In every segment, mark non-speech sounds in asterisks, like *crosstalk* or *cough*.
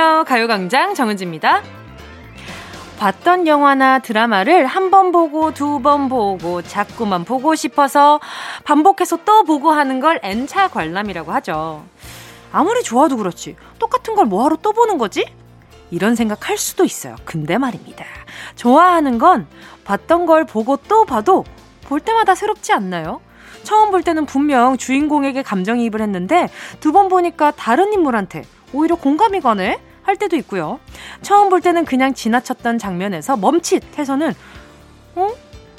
안녕하세요. 가요광장 정은지입니다. 봤던 영화나 드라마를 한 번 보고 두 번 보고 자꾸만 보고 싶어서 반복해서 또 보고 하는 걸 N차 관람이라고 하죠. 아무리 좋아도 그렇지. 똑같은 걸 뭐하러 또 보는 거지? 이런 생각 할 수도 있어요. 근데 말입니다. 좋아하는 건 봤던 걸 보고 또 봐도 볼 때마다 새롭지 않나요? 처음 볼 때는 분명 주인공에게 감정이입을 했는데 두 번 보니까 다른 인물한테 오히려 공감이 가네? 할 때도 있고요. 처음 볼 때는 그냥 지나쳤던 장면에서 멈칫 해서는 어?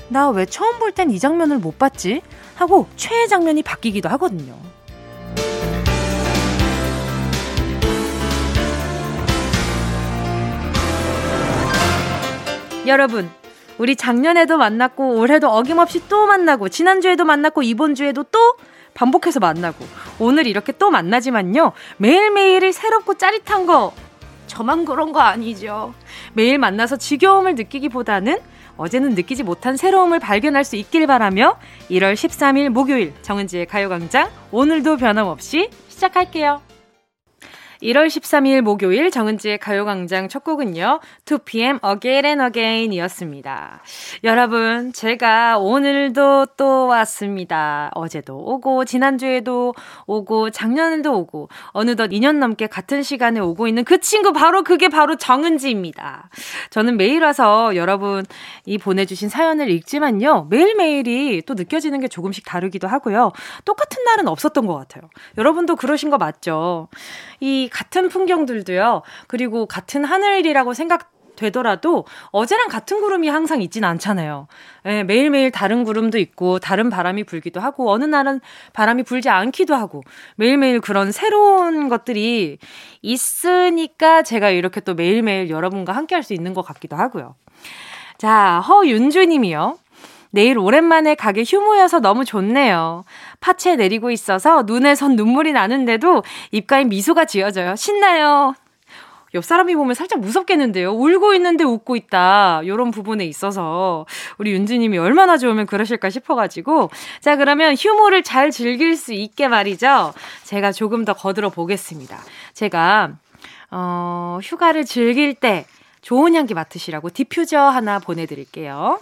나 왜 처음 볼 땐 이 장면을 못 봤지? 하고 최애 장면이 바뀌기도 하거든요. 여러분, 우리 작년에도 만났고 올해도 어김없이 또 만나고 지난주에도 만났고 이번 주에도 또 반복해서 만나고 오늘 이렇게 또 만나지만요. 매일매일이 새롭고 짜릿한 거 저만 그런 거 아니죠. 매일 만나서 지겨움을 느끼기보다는 어제는 느끼지 못한 새로움을 발견할 수 있길 바라며 1월 13일 목요일 정은지의 가요광장 오늘도 변함없이 시작할게요. 1월 13일 목요일 정은지의 가요광장 첫 곡은요. 2PM Again and Again 이었습니다. 여러분, 제가 오늘도 또 왔습니다. 어제도 오고, 지난주에도 오고, 작년에도 오고, 어느덧 2년 넘게 같은 시간에 오고 있는 그 친구 바로 그게 바로 정은지입니다. 저는 매일 와서 여러분 이 보내주신 사연을 읽지만요. 매일매일이 또 느껴지는 게 조금씩 다르기도 하고요. 똑같은 날은 없었던 것 같아요. 여러분도 그러신 거 맞죠? 이 같은 풍경들도요. 그리고 같은 하늘이라고 생각 되더라도 어제랑 같은 구름이 항상 있진 않잖아요. 예, 매일매일 다른 구름도 있고 다른 바람이 불기도 하고 어느 날은 바람이 불지 않기도 하고 매일매일 그런 새로운 것들이 있으니까 제가 이렇게 또 매일매일 여러분과 함께 할 수 있는 것 같기도 하고요. 자, 허윤주 님이요. 내일 오랜만에 가게 휴무여서 너무 좋네요. 파채 내리고 있어서 눈에선 눈물이 나는데도 입가에 미소가 지어져요. 신나요. 옆 사람이 보면 살짝 무섭겠는데요. 울고 있는데 웃고 있다. 요런 부분에 있어서 우리 윤지님이 얼마나 좋으면 그러실까 싶어가지고. 자, 그러면 휴무를 잘 즐길 수 있게 말이죠. 제가 조금 더 거들어 보겠습니다. 제가, 어, 휴가를 즐길 때 좋은 향기 맡으시라고 디퓨저 하나 보내드릴게요.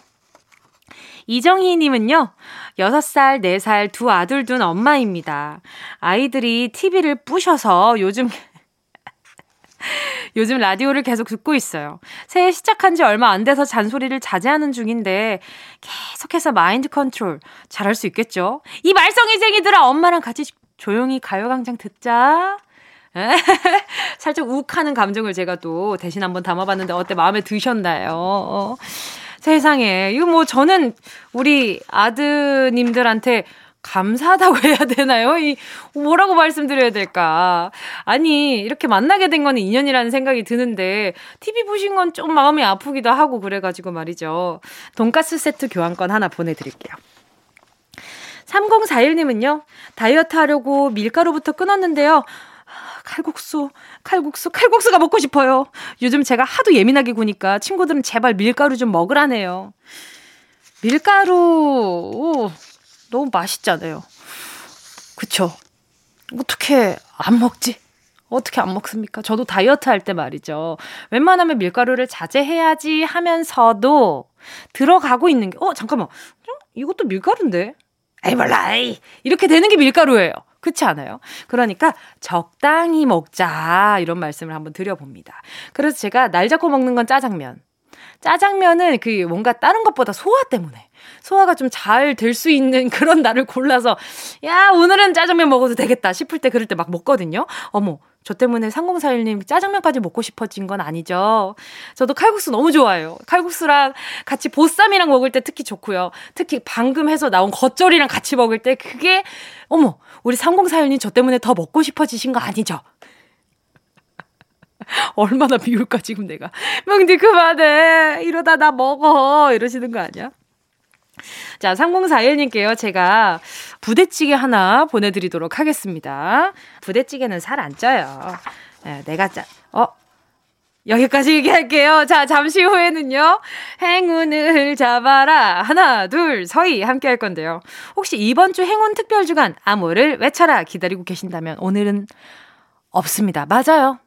이정희님은요, 6살, 4살 두 아들 둔 엄마입니다. 아이들이 TV를 부셔서 요즘, *laughs* 요즘 라디오를 계속 듣고 있어요. 새해 시작한 지 얼마 안 돼서 잔소리를 자제하는 중인데 계속해서 마인드 컨트롤 잘할 수 있겠죠? 이 말썽이쟁이들아 엄마랑 같이 조용히 가요광장 듣자. *laughs* 살짝 욱하는 감정을 제가 또 대신 한번 담아봤는데 어때 마음에 드셨나요? 세상에. 이거 뭐 저는 우리 아드님들한테 감사하다고 *laughs* 해야 되나요? 이 뭐라고 말씀드려야 될까? 아니 이렇게 만나게 된 거는 인연이라는 생각이 드는데 TV 보신 건 좀 마음이 아프기도 하고 그래가지고 말이죠. 돈가스 세트 교환권 하나 보내드릴게요. 3041님은요 다이어트 하려고 밀가루부터 끊었는데요. 칼국수, 칼국수, 칼국수가 먹고 싶어요. 요즘 제가 하도 예민하게 구니까 친구들은 제발 밀가루 좀 먹으라네요. 밀가루, 오, 너무 맛있잖아요. 그쵸? 어떻게 안 먹지? 어떻게 안 먹습니까? 저도 다이어트 할 때 말이죠. 웬만하면 밀가루를 자제해야지 하면서도 들어가고 있는 게, 어, 잠깐만. 이것도 밀가루인데? 에이, 몰라, 에이. 이렇게 되는 게 밀가루예요. 그렇지 않아요? 그러니까 적당히 먹자 이런 말씀을 한번 드려봅니다. 그래서 제가 날 잡고 먹는 건 짜장면. 짜장면은 그 뭔가 다른 것보다 소화 때문에 소화가 좀 잘 될 수 있는 *laughs* 그런 날을 골라서 야 오늘은 짜장면 먹어도 되겠다 싶을 때 그럴 때 막 먹거든요. 어머 저 때문에 3041님 짜장면까지 먹고 싶어진 건 아니죠. 저도 칼국수 너무 좋아해요. 칼국수랑 같이 보쌈이랑 먹을 때 특히 좋고요. 특히 방금 해서 나온 겉절이랑 같이 먹을 때 그게 어머 우리 3041님 저 때문에 더 먹고 싶어지신 거 아니죠? *laughs* 얼마나 비울까 지금 내가 명디 그만해 이러다 나 먹어 이러시는 거 아니야? 자, 3041님께요. 제가 부대찌개 하나 보내드리도록 하겠습니다. 부대찌개는 살 안 쪄요. 네, 내가 짜, 어? 여기까지 얘기할게요. 자, 잠시 후에는요. 행운을 잡아라. 하나, 둘, 서희 함께 할 건데요. 혹시 이번 주 행운 특별 주간 암호를 외쳐라 기다리고 계신다면 오늘은 없습니다. 맞아요.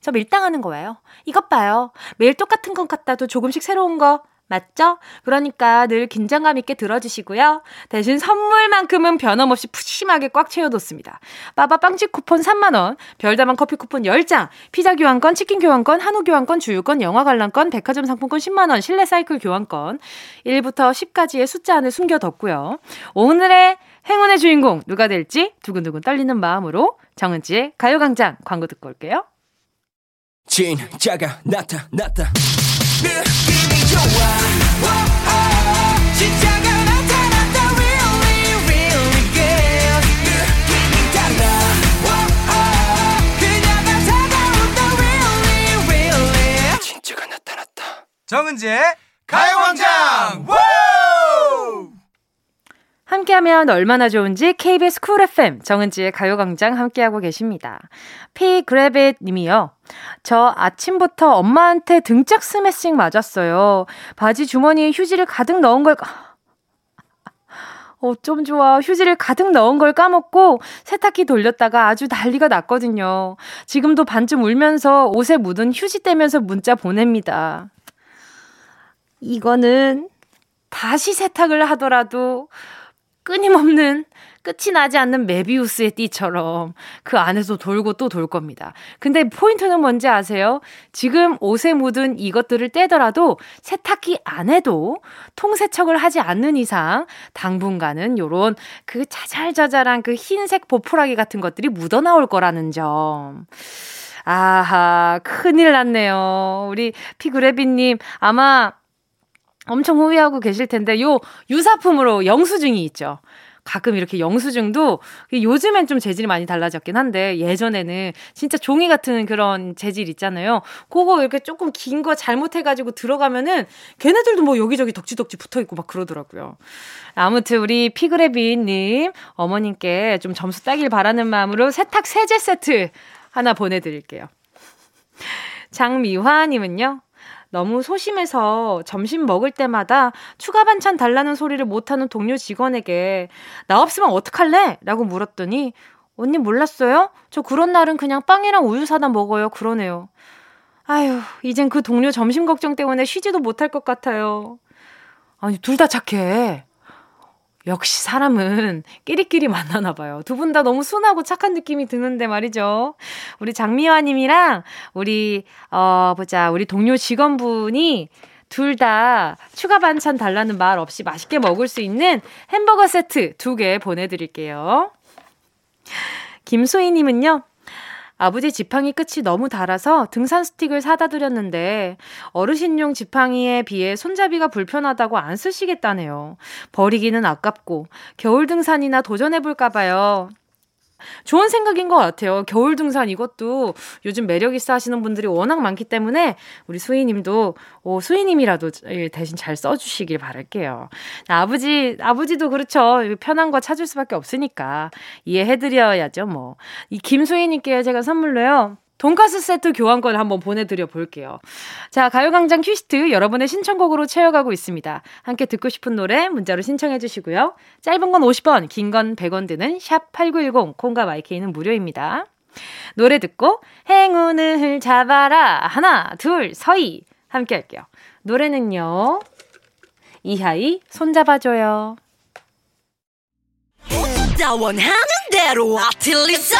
저 밀당하는 거예요. 이것 봐요. 매일 똑같은 것 같아도 조금씩 새로운 거 맞죠? 그러니까 늘 긴장감 있게 들어주시고요. 대신 선물만큼은 변함없이 푸짐하게 꽉 채워뒀습니다. 빠바 빵집 쿠폰 3만원, 별다방 커피 쿠폰 10장, 피자 교환권, 치킨 교환권, 한우 교환권, 주유권, 영화 관람권, 백화점 상품권 10만원, 실내 사이클 교환권. 1부터 10까지의 숫자 안에 숨겨뒀고요. 오늘의 행운의 주인공 누가 될지 두근두근 떨리는 마음으로 정은지의 가요광장 광고 듣고 올게요. 진짜가 나타났다. 느낌이 좋아. 정은지의 가요광장. 함께하면 얼마나 좋은지 KBS Cool FM 정은지의 가요광장 함께하고 계십니다. 피그래빗 님이요. 저 아침부터 엄마한테 등짝 스매싱 맞았어요. 바지 주머니에 휴지를 가득 넣은 걸 *laughs* 어쩜 좋아. 휴지를 가득 넣은 걸 까먹고 세탁기 돌렸다가 아주 난리가 났거든요. 지금도 반쯤 울면서 옷에 묻은 휴지 떼면서 문자 보냅니다. 이거는 다시 세탁을 하더라도 끊임없는 끝이 나지 않는 메비우스의 띠처럼 그 안에서 돌고 또 돌 겁니다. 근데 포인트는 뭔지 아세요? 지금 옷에 묻은 이것들을 떼더라도 세탁기 안에도 통세척을 하지 않는 이상 당분간은 요런 그 자잘자잘한 그 흰색 보풀하기 같은 것들이 묻어나올 거라는 점. 아하, 큰일 났네요. 우리 피그레비님, 아마 엄청 후회하고 계실 텐데 요 유사품으로 영수증이 있죠. 가끔 이렇게 영수증도 요즘엔 좀 재질이 많이 달라졌긴 한데 예전에는 진짜 종이 같은 그런 재질 있잖아요. 그거 이렇게 조금 긴 거 잘못해가지고 들어가면은 걔네들도 뭐 여기저기 덕지덕지 붙어 있고 막 그러더라고요. 아무튼 우리 피그레비님 어머님께 좀 점수 따길 바라는 마음으로 세탁 세제 세트 하나 보내드릴게요. 장미화님은요. 너무 소심해서 점심 먹을 때마다 추가 반찬 달라는 소리를 못하는 동료 직원에게 나 없으면 어떡할래? 라고 물었더니 언니 몰랐어요? 저 그런 날은 그냥 빵이랑 우유 사다 먹어요. 그러네요. 아유, 이젠 그 동료 점심 걱정 때문에 쉬지도 못할 것 같아요. 아니, 둘 다 착해. 역시 사람은 끼리끼리 만나나 봐요. 두 분 다 너무 순하고 착한 느낌이 드는데 말이죠. 우리 장미화 님이랑 우리 어 보자. 우리 동료 직원분이 둘 다 추가 반찬 달라는 말 없이 맛있게 먹을 수 있는 햄버거 세트 두 개 보내 드릴게요. 김소희 님은요. 아버지 지팡이 끝이 너무 닳아서 등산 스틱을 사다 드렸는데 어르신용 지팡이에 비해 손잡이가 불편하다고 안 쓰시겠다네요. 버리기는 아깝고 겨울 등산이나 도전해볼까 봐요. 좋은 생각인 것 같아요. 겨울 등산 이것도 요즘 매력 있어 하시는 분들이 워낙 많기 때문에 우리 수희님도 오, 수희님이라도 대신 잘 써주시길 바랄게요. 아버지, 아버지도 그렇죠. 편한 거 찾을 수밖에 없으니까 이해해드려야죠, 뭐. 이 김수희님께 제가 선물로요. 돈가스 세트 교환권 한번 보내드려 볼게요. 자, 가요광장 퀴스트 여러분의 신청곡으로 채워가고 있습니다. 함께 듣고 싶은 노래 문자로 신청해 주시고요. 짧은 건 50원, 긴 건 100원 드는 샵 8910, 콩과 마이케이는 무료입니다. 노래 듣고 행운을 잡아라. 하나, 둘, 서희. 함께 할게요. 노래는요. 이하이 손잡아줘요. 원하는 대로 아틀리사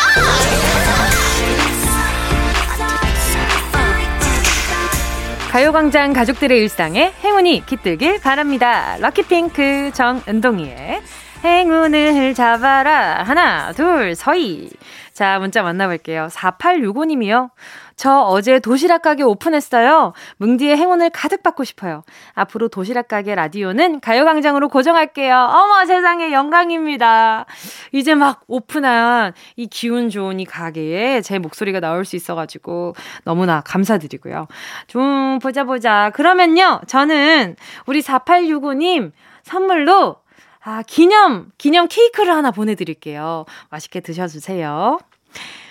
가요광장 가족들의 일상에 행운이 깃들길 바랍니다. 럭키핑크 정은동이의 행운을 잡아라. 하나, 둘, 서희. 자, 문자 만나볼게요. 4865님이요. 저 어제 도시락 가게 오픈했어요. 뭉디의 행운을 가득 받고 싶어요. 앞으로 도시락 가게 라디오는 가요광장으로 고정할게요. 어머, 세상에 영광입니다. 이제 막 오픈한 이 기운 좋은 이 가게에 제 목소리가 나올 수 있어가지고 너무나 감사드리고요. 좀 보자 보자. 그러면요, 저는 우리 4865님 선물로 아, 기념, 기념 케이크를 하나 보내드릴게요. 맛있게 드셔주세요.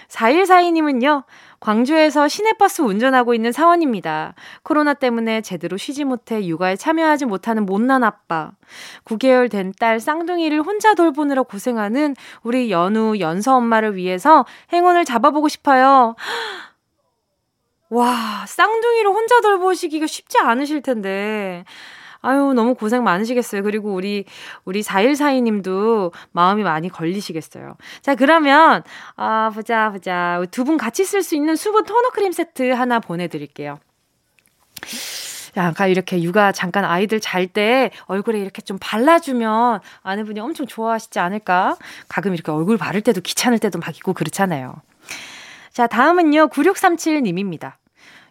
4142님은요, 광주에서 시내버스 운전하고 있는 사원입니다. 코로나 때문에 제대로 쉬지 못해 육아에 참여하지 못하는 못난 아빠. 9개월 된 딸 쌍둥이를 혼자 돌보느라 고생하는 우리 연우, 연서 엄마를 위해서 행운을 잡아보고 싶어요. *gasps* 와, 쌍둥이를 혼자 돌보시기가 쉽지 않으실 텐데. 아유, 너무 고생 많으시겠어요. 그리고 우리, 우리 4142님도 마음이 많이 걸리시겠어요. 자, 그러면, 아, 보자, 보자. 두 분 같이 쓸 수 있는 수분 토너 크림 세트 하나 보내드릴게요. 약간 이렇게 육아 잠깐 아이들 잘 때 얼굴에 이렇게 좀 발라주면 아내분이 엄청 좋아하시지 않을까? 가끔 이렇게 얼굴 바를 때도 귀찮을 때도 막 있고 그렇잖아요. 자, 다음은요, 9637님입니다.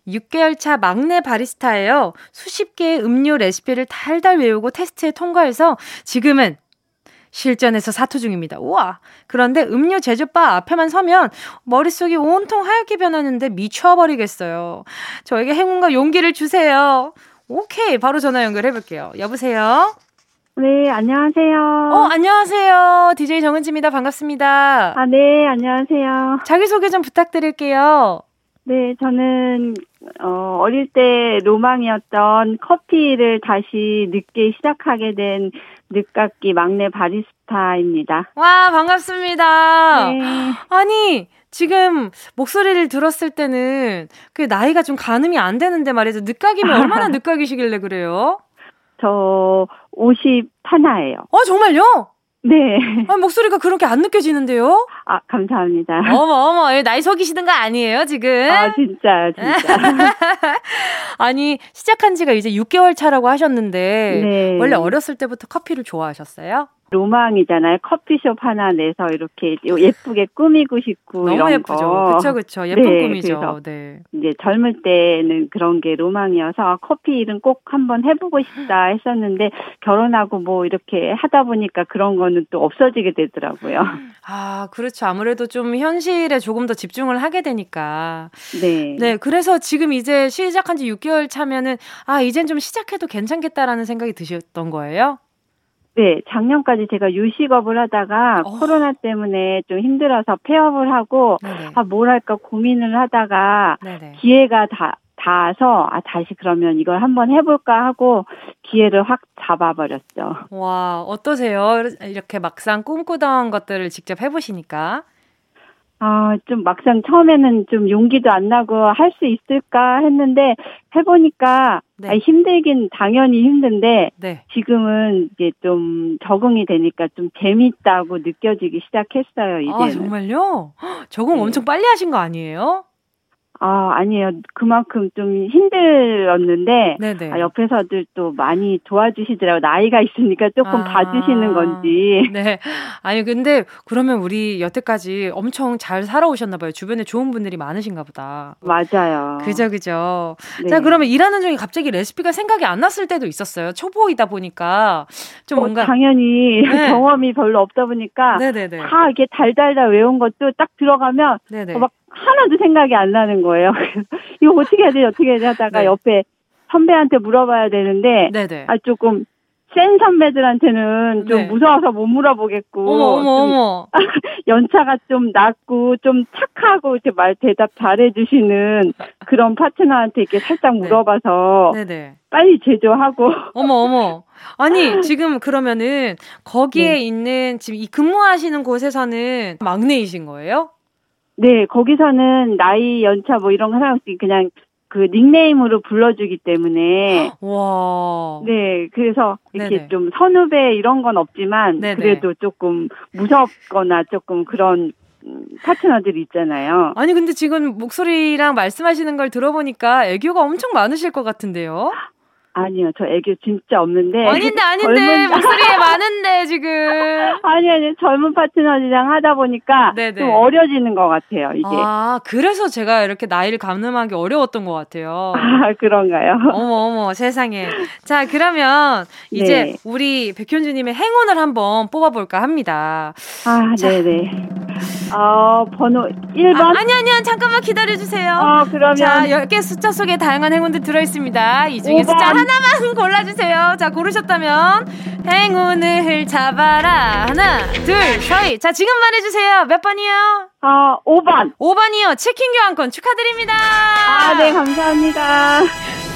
6개월 차 막내 바리스타예요. 수십 개의 음료 레시피를 달달 외우고 테스트에 통과해서 지금은 실전에서 사투 중입니다. 우와! 그런데 음료 제조바 앞에만 서면 머릿속이 온통 하얗게 변하는데 미쳐버리겠어요. 저에게 행운과 용기를 주세요. 오케이. 바로 전화 연결해볼게요. 여보세요? 네, 안녕하세요. 어, 안녕하세요. DJ 정은지입니다. 반갑습니다. 아, 네, 안녕하세요. 자기소개 좀 부탁드릴게요. 네, 저는 어, 어릴 때 로망이었던 커피를 다시 늦게 시작하게 된 늦깎이 막내 바리스타입니다. 와, 반갑습니다. 네. 아니, 지금 목소리를 들었을 때는 그 나이가 좀 가늠이 안 되는데 말이죠. 늦깎이면 얼마나 *laughs* 늦깎이시길래 그래요? 저 51예요. 어, 정말요? 네. 아, 목소리가 그렇게 안 느껴지는데요? 아, 감사합니다. 어머, 어머, 나이 속이시는 거 아니에요, 지금? 아, 진짜, 진짜. *laughs* 아니, 시작한 지가 이제 6개월 차라고 하셨는데, 네. 원래 어렸을 때부터 커피를 좋아하셨어요? 로망이잖아요. 커피숍 하나 내서 이렇게 예쁘게 꾸미고 싶고 너무 이런 예쁘죠. 거. 그쵸, 그쵸. 예쁜 네, 꿈이죠. 네. 이제 젊을 때는 그런 게 로망이어서 커피 일은 꼭 한번 해보고 싶다 했었는데 결혼하고 뭐 이렇게 하다 보니까 그런 거는 또 없어지게 되더라고요. 아, 그렇죠. 아무래도 좀 현실에 조금 더 집중을 하게 되니까. 네. 네, 그래서 지금 이제 시작한 지 6개월 차면은, 아, 이젠 좀 시작해도 괜찮겠다라는 생각이 드셨던 거예요? 네, 작년까지 제가 유식업을 하다가 어. 코로나 때문에 좀 힘들어서 폐업을 하고 네네. 아 뭘 할까 고민을 하다가 네네. 기회가 다 닿아서 아 다시 그러면 이걸 한번 해볼까 하고 기회를 확 잡아버렸죠. 와, 어떠세요? 이렇게 막상 꿈꾸던 것들을 직접 해보시니까. 아, 좀 막상 처음에는 좀 용기도 안 나고 할 수 있을까 했는데 해보니까 네. 아, 힘들긴 당연히 힘든데 네. 지금은 이제 좀 적응이 되니까 좀 재밌다고 느껴지기 시작했어요, 이제는. 아, 정말요? 헉, 적응 네. 엄청 빨리 하신 거 아니에요? 아, 아니에요. 그만큼 좀 힘들었는데 네네. 아, 옆에서들 또 많이 도와주시더라고요. 나이가 있으니까 조금 아. 봐주시는 건지. 네. 아니, 근데 그러면 우리 여태까지 엄청 잘 살아오셨나 봐요. 주변에 좋은 분들이 많으신가 보다. 맞아요. 그죠, 그죠. 네. 자, 그러면 일하는 중에 갑자기 레시피가 생각이 안 났을 때도 있었어요. 초보이다 보니까. 좀 어, 뭔가. 당연히 네. *laughs* 경험이 별로 없다 보니까 네네네. 다 이렇게 달달달 외운 것도 딱 들어가면 네네. 어, 막 하나도 생각이 안 나는 거예요. *laughs* 이거 어떻게 해야 되지 어떻게 해야 되지 하다가 네. 옆에 선배한테 물어봐야 되는데 네네. 아 조금 센 선배들한테는 좀 네. 무서워서 못 물어보겠고 어머, 어머, 좀 어머. *laughs* 연차가 좀 낮고 좀 착하고 이렇게 말 대답 잘해주시는 그런 파트너한테 이렇게 살짝 네. 물어봐서 네네. 빨리 제조하고 어머, 어머. 아니, *laughs* 지금 그러면은 거기에 네. 있는 지금 이 근무하시는 곳에서는 막내이신 거예요? 네 거기서는 나이 연차 뭐 이런 거 상관없이 그냥 그 닉네임으로 불러주기 때문에 *gasps* 와. 네 그래서 이렇게 네네. 좀 선후배 이런 건 없지만 네네. 그래도 조금 무섭거나 조금 그런 음, 파트너들이 있잖아요. 아니, 근데 지금 목소리랑 말씀하시는 걸 들어보니까 애교가 엄청 많으실 것 같은데요? *gasps* 아니요 저 애교 진짜 없는데 아닌데, 아닌데. 젊은- *laughs* 목소리에 *laughs* 많은데, 지금. 아니 아니 젊은 파트너들이랑 하다 보니까 네네. 좀 어려지는 것 같아요 이게 아, 그래서 제가 이렇게 나이를 가늠하기 어려웠던 것 같아요. 아 그런가요? 어머, 어머, 세상에. 자, 그러면 이제 네. 우리 백현주님의 행운을 한번 뽑아볼까 합니다. 아 자. 네네 어 번호 1번 아, 아니, 아니요. 잠깐만 기다려주세요. 어 그러면 자, 10개 숫자 속에 다양한 행운들 들어있습니다. 이 중에 오번. 숫자 하나만 *laughs* 골라주세요. 자, 고르셨다면 행운을 잡아라. 하나, 둘, 셋. 자, 지금 말해주세요. 몇 번이요? 어 5번 5번이요. 치킨 교환권 축하드립니다. 아 네 감사합니다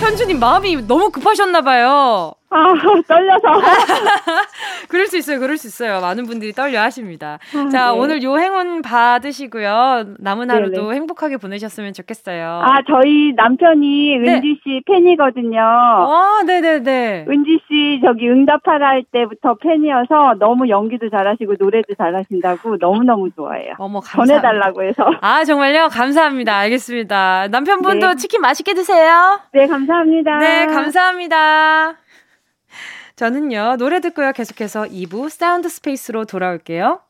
현주님 마음이 너무 급하셨나봐요. 아, 떨려서. *laughs* 그럴 수 있어요, 그럴 수 있어요. 많은 분들이 떨려 하십니다. 아, 자, 네. 오늘 요 행운 받으시고요. 남은 하루도 네네. 행복하게 보내셨으면 좋겠어요. 아, 저희 남편이 네. 은지 씨 팬이거든요. 아, 네네네. 은지 씨 저기 응답하라 할 때부터 팬이어서 너무 연기도 잘하시고 노래도 잘하신다고 너무너무 좋아해요. 어머, 감사합니다. 전해달라고 해서. 아, 정말요? 감사합니다. 알겠습니다. 남편분도 네. 치킨 맛있게 드세요. 네, 감사합니다. 네, 감사합니다. 저는요, 노래 듣고요. 계속해서 2부 사운드 스페이스로 돌아올게요.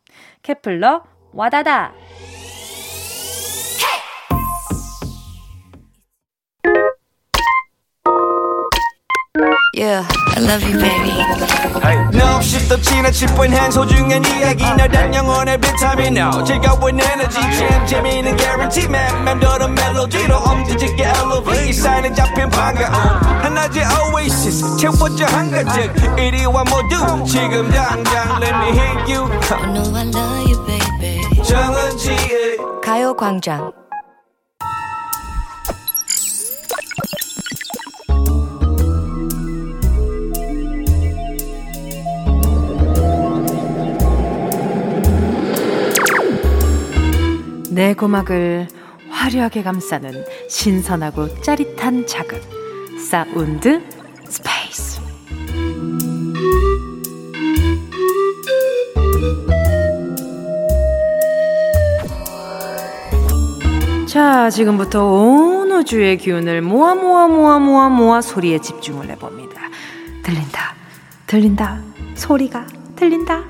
케플러, 와다다. Yeah, I love you, baby. No, guarantee. man oasis 채워져 한가득 이리와 모두 지금 당장 let me hit you I know I love you, baby. 정은지의 가요광장. 내 고막을 화려하게 감싸는 신선하고 짜릿한 자극. 사운드 자 지금부터 온 우주의 기운을 모아 모아 모아 모아 모아 소리에 집중을 해봅니다. 들린다 들린다 소리가 들린다.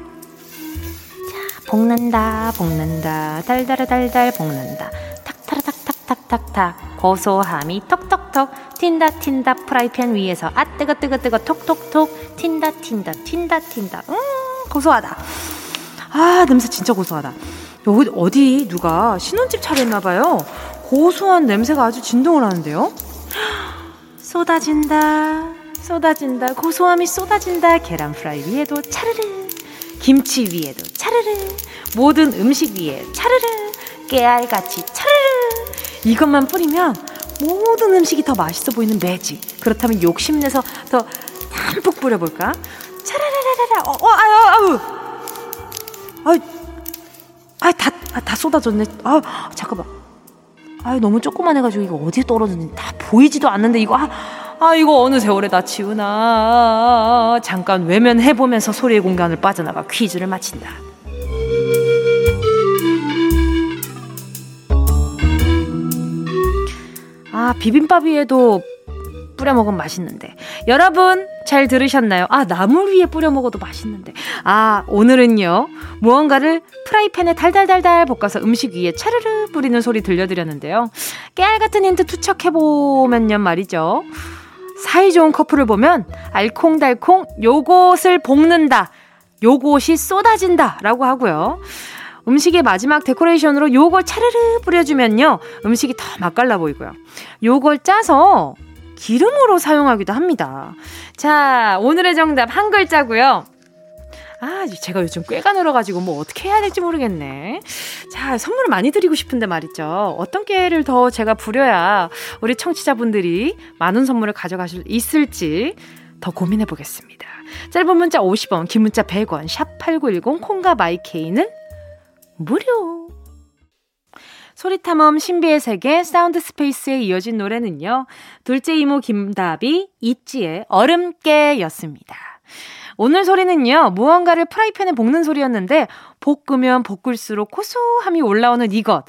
볶는다 볶는다. 달달아 달달 볶는다. 탁타라 탁탁탁탁탁 고소함이 톡톡톡 튄다 튄다 프라이팬 위에서 아 뜨거 뜨거 뜨거 톡톡톡 튄다 튄다 튄다 튄다. 음 고소하다. 아 냄새 진짜 고소하다. 여기 어디 누가 신혼집 차렸나 봐요. 고소한 냄새가 아주 진동을 하는데요. *gasps* 쏟아진다 쏟아진다 고소함이 쏟아진다. 계란 프라이 위에도 차르르 김치 위에도 차르르 모든 음식 위에 차르르 깨알같이 차르르 이것만 뿌리면 모든 음식이 더 맛있어 보이는 매지 그렇다면 욕심내서 더 듬뿍 뿌려볼까? 차라라라라 어, 어 아유 아유. 아유. 다, 아, 다 쏟아졌네. 아 잠깐만. 아 너무 조그만 해가지고 이거 어디에 떨어졌는지 다 보이지도 않는데 이거 아, 아 이거 어느 세월에 다 치우나. 잠깐 외면해보면서 소리의 공간을 빠져나가 퀴즈를 마친다 아 비빔밥 위에도 뿌려 먹으면 맛있는데. 여러분, 잘 들으셨나요? 아, 나물 위에 뿌려 먹어도 맛있는데. 아, 오늘은요, 무언가를 프라이팬에 달달달달 볶아서 음식 위에 차르르 뿌리는 소리 들려드렸는데요. 깨알 같은 힌트 투척해보면요 말이죠. 사이 좋은 커플을 보면 알콩달콩 요것을 볶는다. 요것이 쏟아진다. 라고 하고요. 음식의 마지막 데코레이션으로 요걸 차르르 뿌려주면요. 음식이 더 맛깔나 보이고요. 요걸 짜서 기름으로 사용하기도 합니다. 자, 오늘의 정답 한 글자고요. 아, 제가 요즘 꾀가 늘어가지고 뭐 어떻게 해야 될지 모르겠네. 자, 선물을 많이 드리고 싶은데 말이죠. 어떤 깨를 더 제가 부려야 우리 청취자분들이 많은 선물을 가져가실 수 있을지 더 고민해 보겠습니다. 짧은 문자 50원, 긴 문자 100원, 샵 8910, 콩과 마이케이는 무료. 소리탐험 신비의 세계 Sound Space에 이어진 노래는요. 둘째 이모 김다비 있지의 얼음깨였습니다. 오늘 소리는요, 무언가를 프라이팬에 볶는 소리였는데, 볶으면 볶을수록 고소함이 올라오는 이것.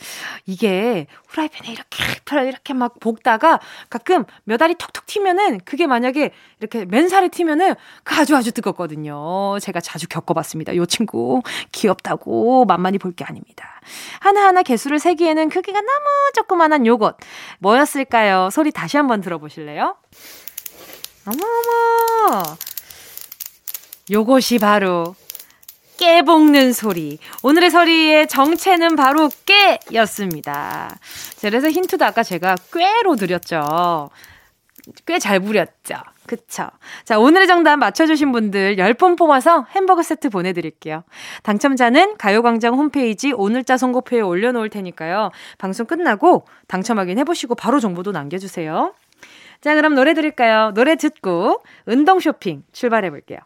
이게 프라이팬에 이렇게, 이렇게 막 볶다가 가끔 몇 알이 톡톡 튀면은, 그게 만약에 이렇게 맨살에 튀면은 그 아주 아주 뜨겁거든요. 제가 자주 겪어봤습니다. 요 친구 귀엽다고 만만히 볼 게 아닙니다. 하나하나 개수를 세기에는 크기가 너무 조그만한 요것. 뭐였을까요? 소리 다시 한번 들어보실래요? 어머어머! 요것이 바로 깨 볶는 소리. 오늘의 소리의 정체는 바로 깨였습니다. 그래서 힌트도 아까 제가 꾀로 드렸죠. 꽤 잘 부렸죠. 그쵸. 자, 오늘의 정답 맞춰주신 분들 10분 뽑아서 햄버거 세트 보내드릴게요. 당첨자는 가요광장 홈페이지 오늘자 선고표에 올려놓을 테니까요. 방송 끝나고 당첨 확인해보시고 바로 정보도 남겨주세요. 자, 그럼 노래 들을까요? 노래 듣고 운동 쇼핑 출발해 볼게요.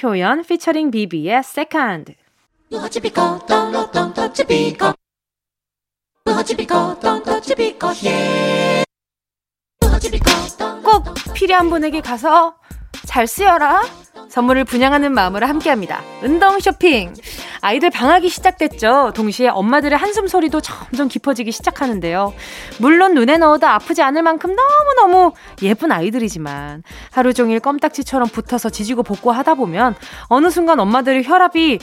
효연 피처링 비비의 Second. 꼭 필요한 분에게 가서 잘 쓰여라. 선물을 분양하는 마음으로 함께합니다. 운동 쇼핑. 아이들 방학이 시작됐죠. 동시에 엄마들의 한숨 소리도 점점 깊어지기 시작하는데요. 물론 눈에 넣어도 아프지 않을 만큼 너무너무 예쁜 아이들이지만 하루 종일 껌딱지처럼 붙어서 지지고 볶고 하다 보면 어느 순간 엄마들의 혈압이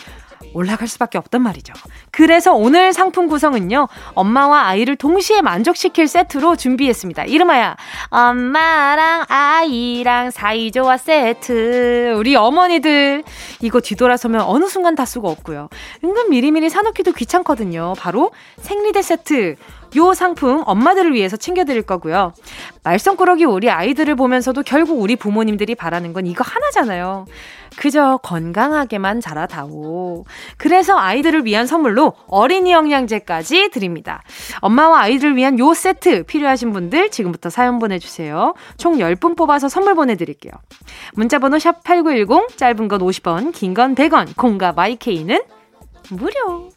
올라갈 수밖에 없단 말이죠. 그래서 오늘 상품 구성은요, 엄마와 아이를 동시에 만족시킬 세트로 준비했습니다. 이름하여, 엄마랑 아이랑 사이좋아 세트. 우리 어머니들, 이거 뒤돌아서면 어느 순간 다 쓰고 없고요. 은근 미리미리 사놓기도 귀찮거든요. 바로 생리대 세트. 요 상품 엄마들을 위해서 챙겨드릴 거고요. 말썽꾸러기 우리 아이들을 보면서도 결국 우리 부모님들이 바라는 건 이거 하나잖아요. 그저 건강하게만 자라다오. 그래서 아이들을 위한 선물로 어린이 영양제까지 드립니다. 엄마와 아이들을 위한 요 세트 필요하신 분들 지금부터 사연 보내주세요. 총 10분 뽑아서 선물 보내드릴게요. 문자번호 샵 8910, 짧은 건 50원, 긴 건 100원, 콩과 마이케이는 무료.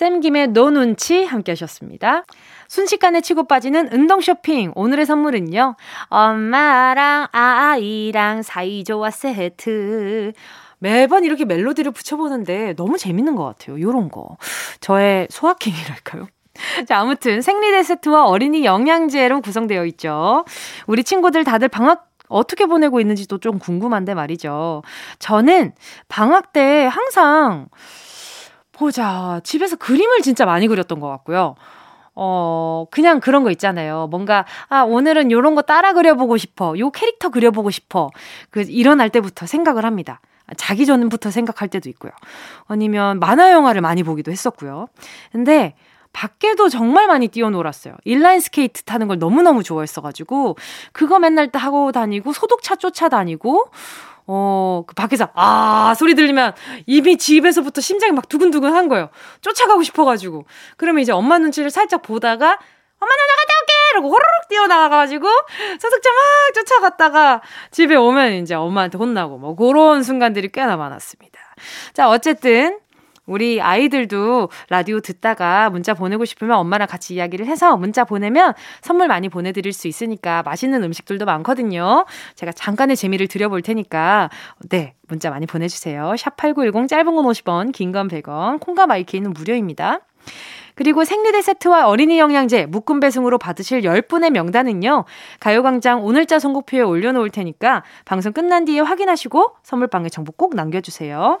샘김의 No 눈치 함께 하셨습니다. 순식간에 치고 빠지는 운동 쇼핑. 오늘의 선물은요. 엄마랑 아이랑 사이좋아 세트. 매번 이렇게 멜로디를 붙여보는데 너무 재밌는 것 같아요. 요런 거. 저의 소확행이랄까요? *laughs* 자, 아무튼 생리대 세트와 어린이 영양제로 구성되어 있죠. 우리 친구들 다들 방학 어떻게 보내고 있는지도 좀 궁금한데 말이죠. 저는 방학 때 항상 보자. 집에서 그림을 진짜 많이 그렸던 것 같고요. 어, 그냥 그런 거 있잖아요. 뭔가, 아, 오늘은 요런 거 따라 그려보고 싶어. 요 캐릭터 그려보고 싶어. 그, 일어날 때부터 생각을 합니다. 자기 전부터 생각할 때도 있고요. 아니면 만화 영화를 많이 보기도 했었고요. 근데, 밖에도 정말 많이 뛰어놀았어요. 인라인 스케이트 타는 걸 너무너무 좋아했어가지고, 그거 맨날 하고 다니고, 소독차 쫓아다니고, 어, 그 밖에서, 아, 소리 들리면 이미 집에서부터 심장이 막 두근두근 한 거예요. 쫓아가고 싶어가지고. 그러면 이제 엄마 눈치를 살짝 보다가, 엄마 나 나갔다 올게! 이러고 호로록 뛰어나가가지고, 소독차 막 쫓아갔다가 집에 오면 이제 엄마한테 혼나고, 뭐, 그런 순간들이 꽤나 많았습니다. 자, 어쨌든, 우리 아이들도 라디오 듣다가 문자 보내고 싶으면 엄마랑 같이 이야기를 해서 문자 보내면 선물 많이 보내드릴 수 있으니까 맛있는 음식들도 많거든요. 제가 잠깐의 재미를 드려볼 테니까 네 문자 많이 보내주세요. 샵8910 짧은 건 50원 긴 건 100원 콩과 마이케이는 무료입니다. 그리고 생리대 세트와 어린이 영양제 묶음 배송으로 받으실 10분의 명단은요. 가요광장 오늘자 선곡표에 올려놓을 테니까 방송 끝난 뒤에 확인하시고 선물방에 정보 꼭 남겨주세요.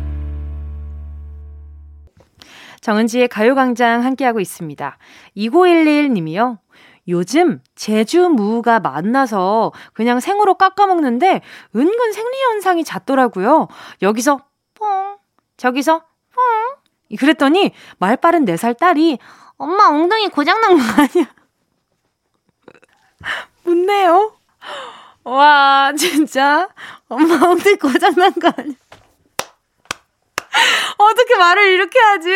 정은지의 가요광장 함께하고 있습니다. 2911님이요. 요즘 제주 무가 만나서 그냥 생으로 깎아 먹는데 은근 생리현상이 잦더라고요. 여기서 뽕, 저기서 뽕. 그랬더니 말 빠른 4살 딸이 엄마 엉덩이 고장난 거 아니야? *laughs* 묻네요. 와, 진짜. 엄마 엉덩이 고장난 거 아니야? 어떻게 말을 이렇게 하지?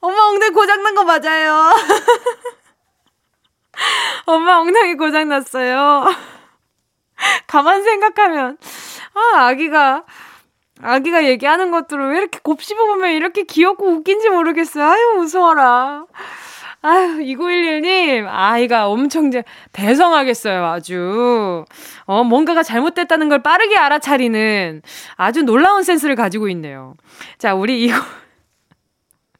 엄마 엉덩이 고장난 거 맞아요. *laughs* 엄마 엉덩이 고장났어요. 가만 생각하면, 아, 아기가, 아기가 얘기하는 것들을 왜 이렇게 곱씹어보면 이렇게 귀엽고 웃긴지 모르겠어요. 아유, 무서워라. 아유, 2911님, 아이가 엄청 대성하겠어요, 아주. 어, 뭔가가 잘못됐다는 걸 빠르게 알아차리는 아주 놀라운 센스를 가지고 있네요. 자, 우리 이거,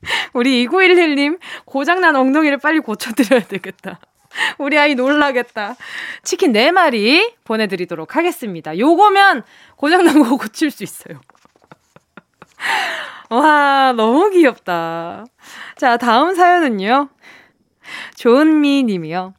*laughs* 우리 2911님, 고장난 엉덩이를 빨리 고쳐드려야 되겠다. 우리 아이 놀라겠다. 치킨 4마리 보내드리도록 하겠습니다. 요거면 고장난 거 고칠 수 있어요. *laughs* 와, 너무 귀엽다. 자, 다음 사연은요. 조은미 님이요.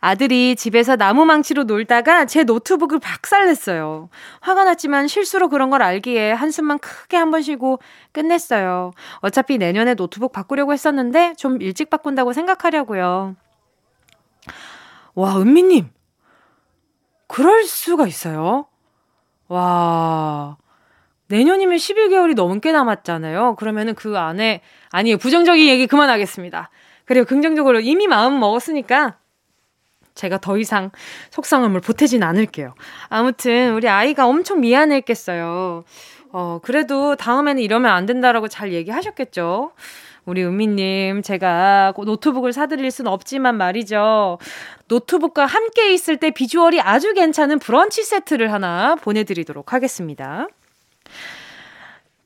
아들이 집에서 나무망치로 놀다가 제 노트북을 박살냈어요. 화가 났지만 실수로 그런 걸 알기에 한숨만 크게 한 번 쉬고 끝냈어요. 어차피 내년에 노트북 바꾸려고 했었는데 좀 일찍 바꾼다고 생각하려고요. 와, 은미님. 그럴 수가 있어요. 와. 내년이면 11개월이 넘게 남았잖아요. 그러면은 그 안에, 아니에요. 부정적인 얘기 그만하겠습니다. 그리고 긍정적으로 이미 마음 먹었으니까 제가 더 이상 속상함을 보태진 않을게요. 아무튼 우리 아이가 엄청 미안했겠어요. 어, 그래도 다음에는 이러면 안 된다라고 잘 얘기하셨겠죠. 우리 은미님, 제가 노트북을 사드릴 순 없지만 말이죠. 노트북과 함께 있을 때 비주얼이 아주 괜찮은 브런치 세트를 하나 보내드리도록 하겠습니다.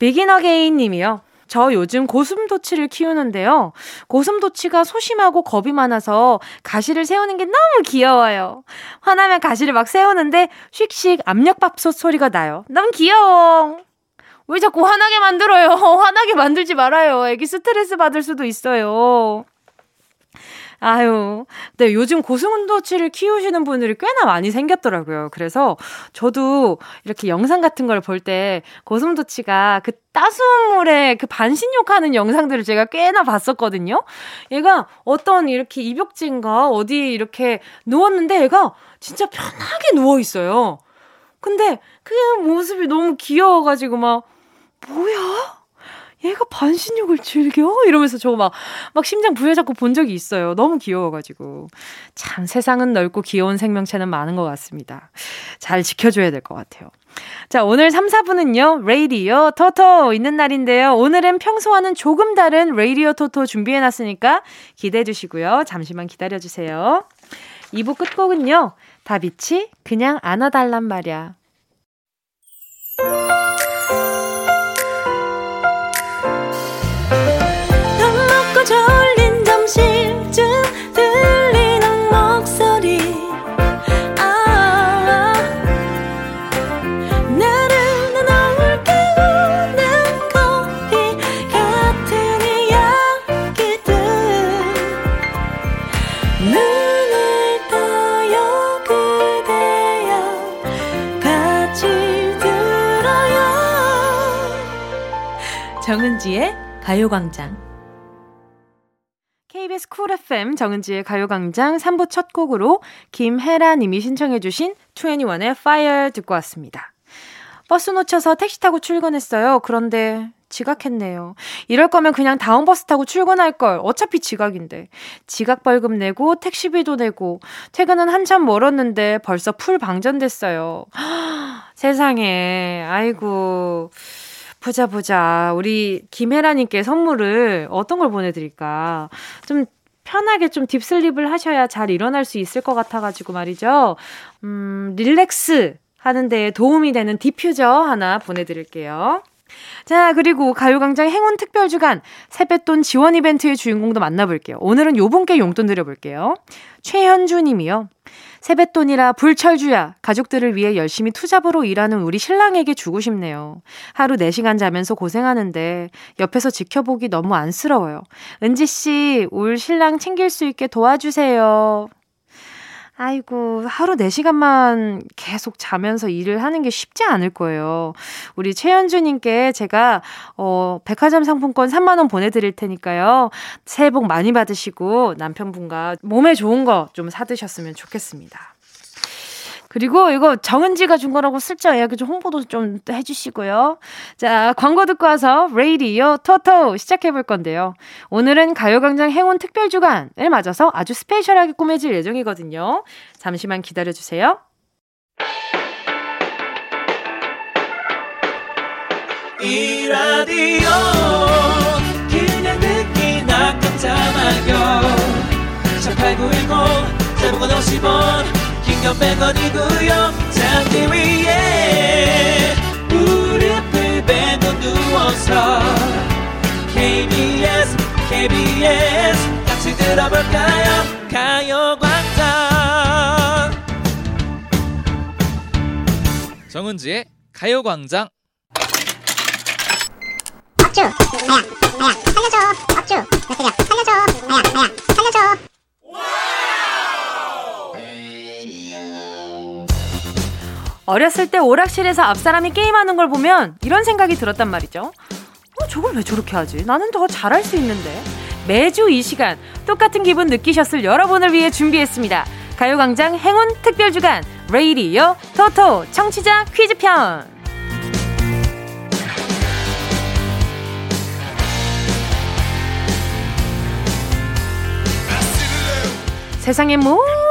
비기너게인 님이요. 저 요즘 고슴도치를 키우는데요. 고슴도치가 소심하고 겁이 많아서 가시를 세우는 게 너무 귀여워요. 화나면 가시를 막 세우는데 씩씩 압력밥솥 소리가 나요. 너무 귀여워. 왜 자꾸 화나게 만들어요? *laughs* 화나게 만들지 말아요. 애기 스트레스 받을 수도 있어요. 아유, 네, 요즘 고슴도치를 키우시는 분들이 꽤나 많이 생겼더라고요. 그래서 저도 이렇게 영상 같은 걸 볼 때 고슴도치가 그 따스운 물에 그 반신욕 하는 영상들을 제가 꽤나 봤었거든요. 얘가 어떤 이렇게 입욕진가 어디 이렇게 누웠는데 얘가 진짜 편하게 누워 있어요. 근데 그 모습이 너무 귀여워가지고 막, 뭐야? 얘가 반신욕을 즐겨? 이러면서 저 막, 막 심장 부여잡고 본 적이 있어요. 너무 귀여워가지고. 참 세상은 넓고 귀여운 생명체는 많은 것 같습니다. 잘 지켜줘야 될 것 같아요. 자, 오늘 3, 4분은요, 레이디오 토토 있는 날인데요. 오늘은 평소와는 조금 다른 레이디오 토토 준비해놨으니까 기대해 주시고요. 잠시만 기다려 주세요. 2부 끝곡은요, 다비치, 그냥 안아달란 말야. 가요광장. KBS 쿨 FM 정은지의 가요광장 3부 첫 곡으로 김혜라 님이 신청해주신 2NE1의 Fire 듣고 왔습니다. 버스 놓쳐서 택시 타고 출근했어요. 그런데 지각했네요. 이럴 거면 그냥 다음 버스 타고 출근할 걸. 어차피 지각인데. 지각 벌금 내고 택시비도 내고 퇴근은 한참 멀었는데 벌써 full 방전됐어요. 세상에. 아이고. 보자, 보자. 우리 김혜라님께 선물을 어떤 걸 보내드릴까? 좀 편하게 좀 deep sleep을 하셔야 잘 일어날 수 있을 것 같아가지고 말이죠. 음, relax 하는 데 도움이 되는 디퓨저 하나 보내드릴게요. 자, 그리고 가요광장 행운 특별주간 세뱃돈 지원 이벤트의 주인공도 만나볼게요. 오늘은 요분께 용돈 드려볼게요. 최현주 님이요. 세뱃돈이라 불철주야. 가족들을 위해 열심히 투잡으로 일하는 우리 신랑에게 주고 싶네요. 하루 4시간 자면서 고생하는데 옆에서 지켜보기 너무 안쓰러워요. 은지씨, 올 신랑 챙길 수 있게 도와주세요. 아이고, 하루 4시간만 계속 자면서 일을 하는 게 쉽지 않을 거예요. 우리 최현주님께 제가, 어, 백화점 상품권 3만원 보내드릴 테니까요. 새해 복 많이 받으시고 남편분과 몸에 좋은 거 좀 사드셨으면 좋겠습니다. 그리고 이거 정은지가 준 거라고 슬쩍 이야기 좀 홍보도 좀 해주시고요. 자, 광고 듣고 와서 레이디오 토토 시작해볼 건데요. 오늘은 가요광장 행운 특별주간을 맞아서 아주 스페셜하게 꾸며질 예정이거든요. 잠시만 기다려주세요. 이 라디오 그냥 듣기나 깜짝마요 18910 대목원 50원 긴건 100원이고요. 잠기 위에 무릎을 베고 누워서 KBS KBS 같이 들어볼까요? 가요광장. 정은지의 가요광장. 업주 나야 나야 살려줘. 업주 나야 살려줘. 나야 나야 살려줘 어렸을 때 오락실에서 앞사람이 게임하는 걸 보면 이런 생각이 들었단 말이죠. 어, 저걸 왜 저렇게 하지? 나는 더 잘할 수 있는데. 매주 이 시간 똑같은 기분 느끼셨을 여러분을 위해 준비했습니다. 가요광장 행운 특별주간 레이디어 토토 청취자 퀴즈편. 세상의 모든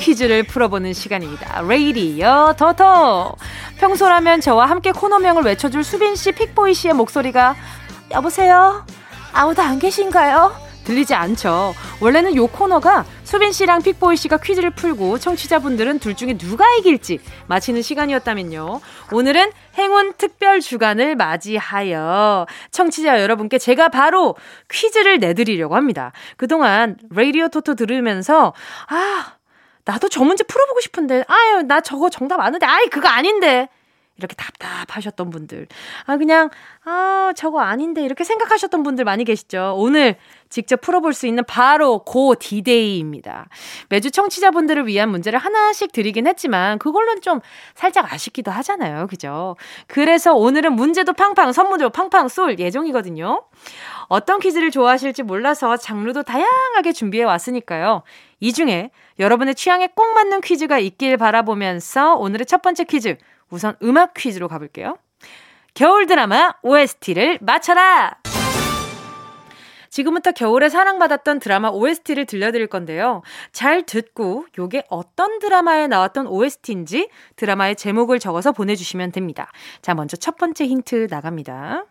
퀴즈를 풀어보는 시간입니다. 레이디어 토토. 평소라면 저와 함께 코너명을 외쳐줄 수빈 씨, 픽보이 씨의 목소리가 여보세요? 아무도 안 계신가요? 들리지 않죠. 원래는 요 코너가 수빈 씨랑 픽보이 씨가 퀴즈를 풀고 청취자분들은 둘 중에 누가 이길지 맞히는 시간이었다면요. 오늘은 행운 특별 주간을 맞이하여 청취자 여러분께 제가 바로 퀴즈를 내드리려고 합니다. 그동안 라디오 토토 들으면서 아 나도 저 문제 풀어보고 싶은데 아유 나 저거 정답 아는데 아이 그거 아닌데 이렇게 답답하셨던 분들. 아, 그냥, 아, 저거 아닌데, 이렇게 생각하셨던 분들 많이 계시죠? 오늘 직접 풀어볼 수 있는 바로 고 디데이입니다. 매주 청취자분들을 위한 문제를 하나씩 드리긴 했지만, 그걸로는 좀 살짝 아쉽기도 하잖아요. 그죠? 그래서 오늘은 문제도 팡팡, 선물도 팡팡 쏠 예정이거든요. 어떤 퀴즈를 좋아하실지 몰라서 장르도 다양하게 준비해 왔으니까요. 이 중에 여러분의 취향에 꼭 맞는 퀴즈가 있길 바라보면서 오늘의 첫 번째 퀴즈 우선 음악 퀴즈로 가볼게요. 겨울 드라마 OST를 맞춰라! 지금부터 겨울에 사랑받았던 드라마 OST를 들려드릴 건데요. 잘 듣고 요게 어떤 드라마에 나왔던 OST인지 드라마의 제목을 적어서 보내주시면 됩니다. 자, 먼저 첫 번째 힌트 나갑니다.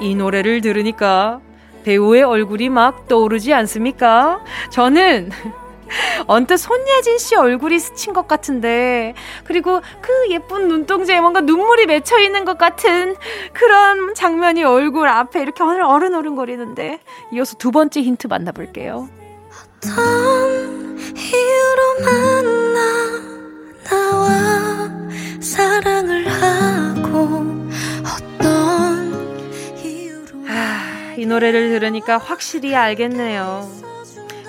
이 노래를 들으니까 배우의 얼굴이 막 떠오르지 않습니까? 저는 언뜻 손예진 씨 얼굴이 스친 것 같은데, 그리고 그 예쁜 눈동자에 뭔가 눈물이 맺혀 있는 것 같은 그런 장면이 얼굴 앞에 이렇게 어른어른거리는데, 이어서 두 번째 힌트 만나볼게요. 어떤 이유로 만나 나와 사랑을 하고 이 노래를 들으니까 확실히 알겠네요.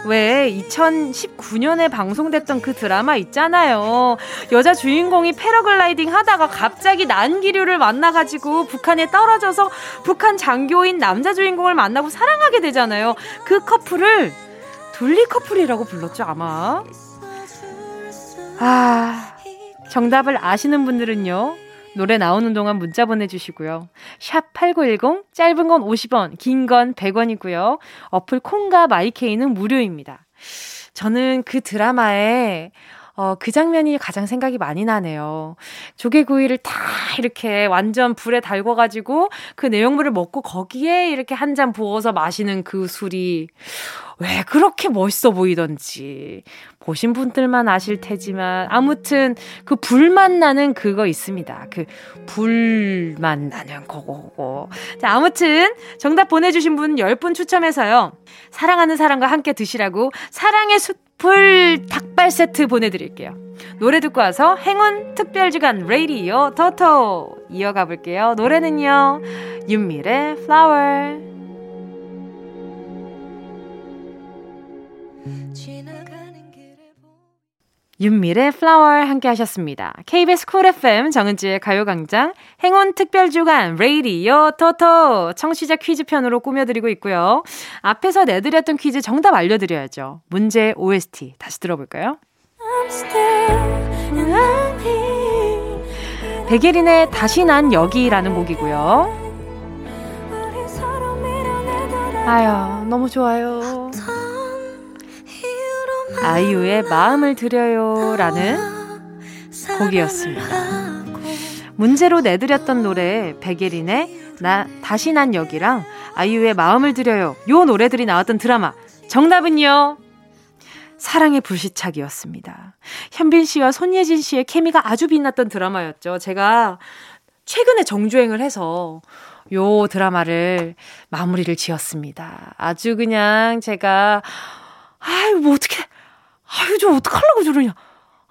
왜 2019년에 방송됐던 그 드라마 있잖아요. 여자 주인공이 패러글라이딩 하다가 갑자기 난기류를 만나가지고 북한에 떨어져서 북한 장교인 남자 주인공을 만나고 사랑하게 되잖아요. 그 커플을 둘리 커플이라고 불렀죠, 아마. 아, 정답을 아시는 분들은요. 노래 나오는 동안 문자 보내주시고요. 샵 8910, 짧은 건 50원, 긴 건 100원이고요. 어플 콩과 마이케이는 무료입니다. 저는 그 드라마에 어, 그 장면이 가장 생각이 많이 나네요. 조개구이를 다 이렇게 완전 불에 달궈가지고 그 내용물을 먹고 거기에 이렇게 한 잔 부어서 마시는 그 술이 왜 그렇게 멋있어 보이던지 보신 분들만 아실 테지만 아무튼 그 불만 나는 그거 있습니다. 그 불만 나는 거고. 자, 아무튼 정답 보내주신 분 10분 추첨해서요. 사랑하는 사람과 함께 드시라고 사랑의 숯불 닭발 세트 보내드릴게요. 노래 듣고 와서 행운 특별주간 레이디오 토토 이어가 볼게요. 노래는요. 윤미래 Flower. 윤미래 Flower 함께 하셨습니다. KBS 쿨 FM 정은지의 가요광장 행운 특별주간 레이디오 토토 청취자 퀴즈 편으로 꾸며드리고 있고요. 앞에서 내드렸던 퀴즈 정답 알려드려야죠. 문제 OST 다시 들어볼까요? 백예린의 다시 난 여기라는 곡이고요. 아유 너무 좋아요. 아이유의 마음을 드려요 라는 곡이었습니다. 문제로 내드렸던 노래 백예린의 나 다시 난 여기랑 아이유의 마음을 드려요 요 노래들이 나왔던 드라마 정답은요 사랑의 불시착이었습니다. 현빈 씨와 손예진 씨의 케미가 아주 빛났던 드라마였죠. 제가 최근에 정주행을 해서 요 드라마를 마무리를 지었습니다. 아주 그냥 제가 아유 뭐 어떻게 아유, 저 어떡하려고 저러냐.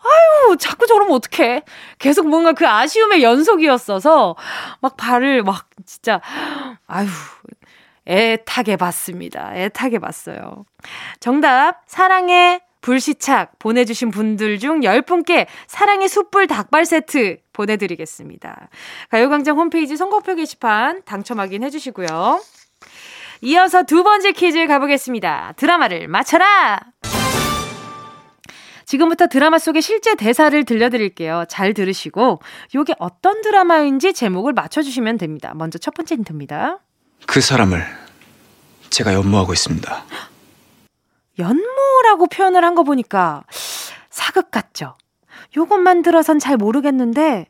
아유, 자꾸 저러면 어떡해. 계속 뭔가 그 아쉬움의 연속이었어서, 막 발을 막, 진짜, 아유, 애타게 봤습니다. 애타게 봤어요. 정답, 사랑의 불시착 보내주신 분들 중 10분께 사랑의 숯불 닭발 세트 보내드리겠습니다. 가요광장 홈페이지 선곡표 게시판 당첨 확인해 주시고요. 이어서 두 번째 퀴즈 가보겠습니다. 드라마를 맞춰라! 지금부터 드라마 속의 실제 대사를 들려드릴게요. 잘 들으시고, 요게 어떤 드라마인지 제목을 맞춰주시면 됩니다. 먼저 첫 번째 힌트입니다. 그 사람을 제가 연모하고 있습니다. 연모라고 표현을 한 거 보니까 사극 같죠? 요것만 들어선 잘 모르겠는데,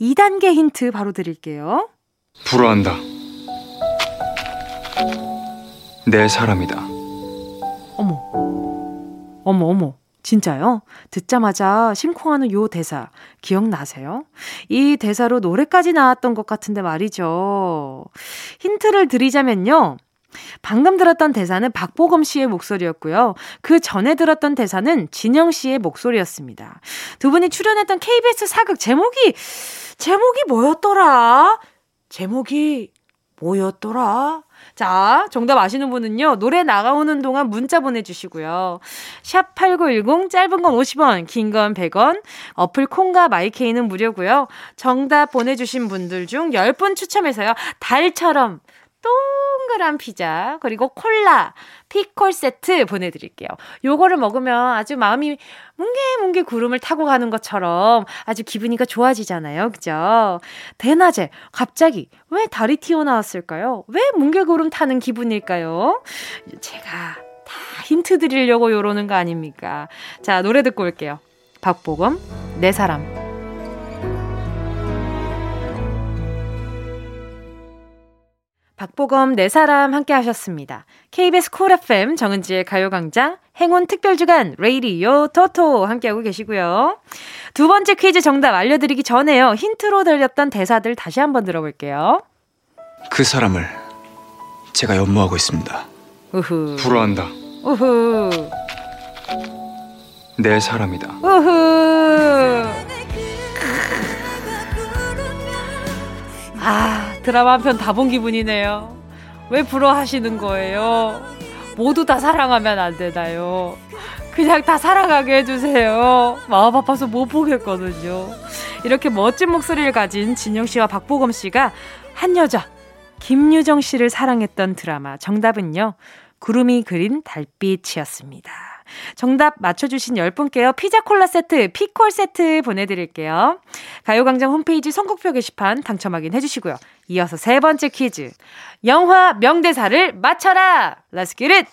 2단계 힌트 바로 드릴게요. 불어한다. 내 사람이다. 어머. 어머, 어머. 진짜요? 듣자마자 심쿵하는 요 대사 기억나세요? 이 대사로 노래까지 나왔던 것 같은데 말이죠. 힌트를 드리자면요. 방금 들었던 대사는 박보검 씨의 목소리였고요. 그 전에 들었던 대사는 진영 씨의 목소리였습니다. 두 분이 출연했던 KBS 사극 제목이 제목이 뭐였더라? 제목이 뭐였더라? 자, 정답 아시는 분은요, 노래 나가오는 동안 문자 보내주시고요. 샵 8910, 짧은 건 50원, 긴 건 100원, 어플 콩과 마이케이는 무료고요. 정답 보내주신 분들 중 10분 추첨해서요, 달처럼 동그란 피자, 그리고 콜라, 피콜 세트 보내드릴게요. 요거를 먹으면 아주 마음이 뭉게뭉게 구름을 타고 가는 것처럼 아주 기분이가 좋아지잖아요. 그죠? 대낮에 갑자기 왜 달이 튀어나왔을까요? 왜 뭉게구름 타는 기분일까요? 제가 다 힌트 드리려고 요러는 거 아닙니까? 자, 노래 듣고 올게요. 박보검, 내 사람. 박보검 내 사람 함께 하셨습니다. KBS 쿨 FM 정은지의 가요광장 행운 특별주간 레이디오 토토 함께하고 계시고요. 두 번째 퀴즈 정답 알려드리기 전에요. 힌트로 들렸던 대사들 다시 한번 들어볼게요. 그 사람을 제가 연모하고 있습니다. 우후. 불어한다. 우후. 내 사람이다. 우후. 아, 드라마 한 편 다 본 기분이네요. 왜 부러워하시는 거예요? 모두 다 사랑하면 안 되나요? 그냥 다 사랑하게 해주세요. 마음 아파서 못 보겠거든요. 이렇게 멋진 목소리를 가진 진영 씨와 박보검 씨가 한 여자, 김유정 씨를 사랑했던 드라마 정답은요. 구름이 그린 달빛이었습니다. 정답 맞춰주신 10분께요. 피자 콜라 세트, 피콜 세트 보내드릴게요. 가요광장 홈페이지 선곡표 게시판 당첨 확인해주시고요. 이어서 세 번째 퀴즈. 영화 명대사를 맞춰라! Let's get it!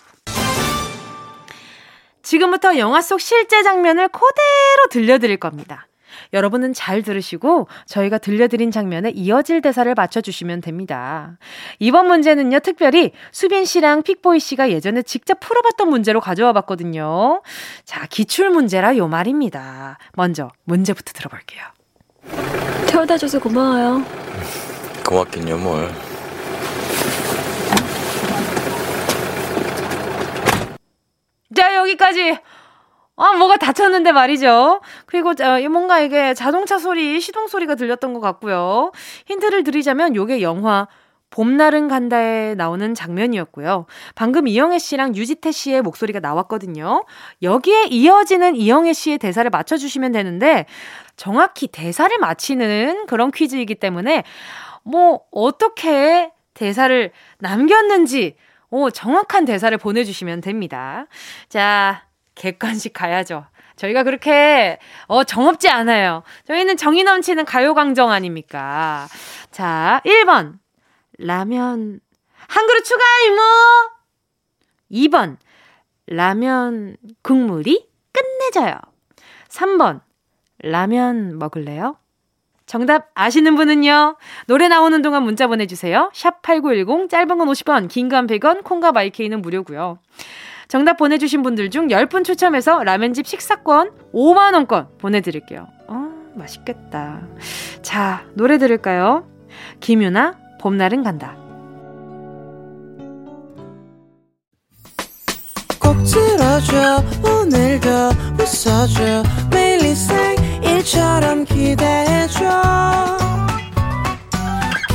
지금부터 영화 속 실제 장면을 그대로 들려드릴 겁니다. 여러분은 잘 들으시고 저희가 들려드린 장면에 이어질 대사를 맞춰주시면 됩니다. 이번 문제는요, 특별히 수빈 씨랑 픽보이 씨가 예전에 직접 풀어봤던 문제로 가져와 봤거든요. 자, 기출 문제라 요 말입니다. 먼저 문제부터 들어볼게요. 태워다 줘서 고마워요. 고맙긴요 뭘. 자, 여기까지. 아, 뭐가 다쳤는데 말이죠. 그리고 어, 뭔가 이게 자동차 소리, 시동 소리가 들렸던 것 같고요. 힌트를 드리자면 요게 영화 봄날은 간다에 나오는 장면이었고요. 방금 이영애 씨랑 유지태 씨의 목소리가 나왔거든요. 여기에 이어지는 이영애 씨의 대사를 맞춰주시면 되는데 정확히 대사를 맞히는 그런 퀴즈이기 때문에 뭐 어떻게 대사를 남겼는지 오, 정확한 대사를 보내주시면 됩니다. 자, 객관식 가야죠. 저희가 그렇게 어 정없지 않아요. 저희는 정이 넘치는 가요광정 아닙니까? 자, 1번 라면 한 그릇 추가 이모. 2번 라면 국물이 끝내줘요. 3번 라면 먹을래요? 정답 아시는 분은요. 노래 나오는 동안 문자 보내주세요. 샵 8910 짧은 건 50원 긴 건 100원 콩과 마이케이는 무료고요. 정답 보내주신 분들 중 10분 추첨해서 라면집 식사권 5만원권 보내드릴게요. 어, 맛있겠다. 자, 노래 들을까요? 김유나, 봄날은 간다. 꼭 들어줘 오늘도 웃어줘 매일 일상일처럼 기대해줘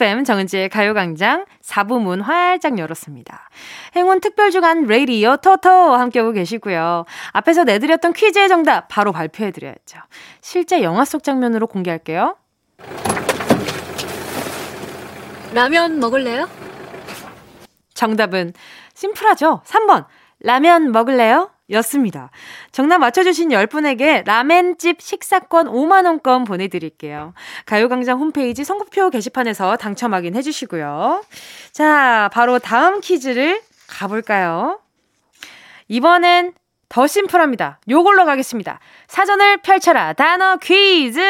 FM 정은지의 가요광장 4부 문 활짝 열었습니다. 행운 특별주간 레이디어 토토 함께하고 계시고요. 앞에서 내드렸던 퀴즈의 정답 바로 발표해드려야죠. 실제 영화 속 장면으로 공개할게요. 라면 먹을래요? 정답은 심플하죠? 3번 라면 먹을래요? 였습니다. 정답 맞춰주신 10분에게 라멘집 식사권 5만원권 보내드릴게요. 가요광장 홈페이지 선곡표 게시판에서 당첨 확인해 주시고요. 자, 바로 다음 퀴즈를 가볼까요? 이번엔 더 심플합니다. 요걸로 가겠습니다. 사전을 펼쳐라. 단어 퀴즈!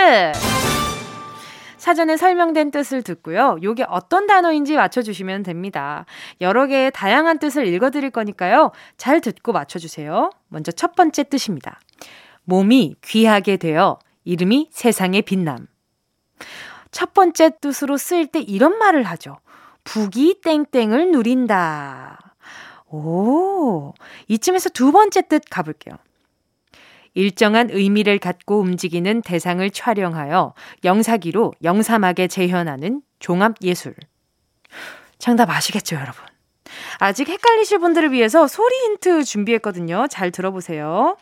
사전에 설명된 뜻을 듣고요. 요게 어떤 단어인지 맞춰주시면 됩니다. 여러 개의 다양한 뜻을 읽어드릴 거니까요. 잘 듣고 맞춰주세요. 먼저 첫 번째 뜻입니다. 몸이 귀하게 되어 이름이 세상에 빛남. 첫 번째 뜻으로 쓰일 때 이런 말을 하죠. 북이 땡땡을 누린다. 오, 이쯤에서 두 번째 뜻 가볼게요. 일정한 의미를 갖고 움직이는 대상을 촬영하여 영사기로 영사막에 재현하는 종합예술. 정답 아시겠죠, 여러분? 아직 헷갈리실 분들을 위해서 소리 힌트 준비했거든요. 잘 들어보세요.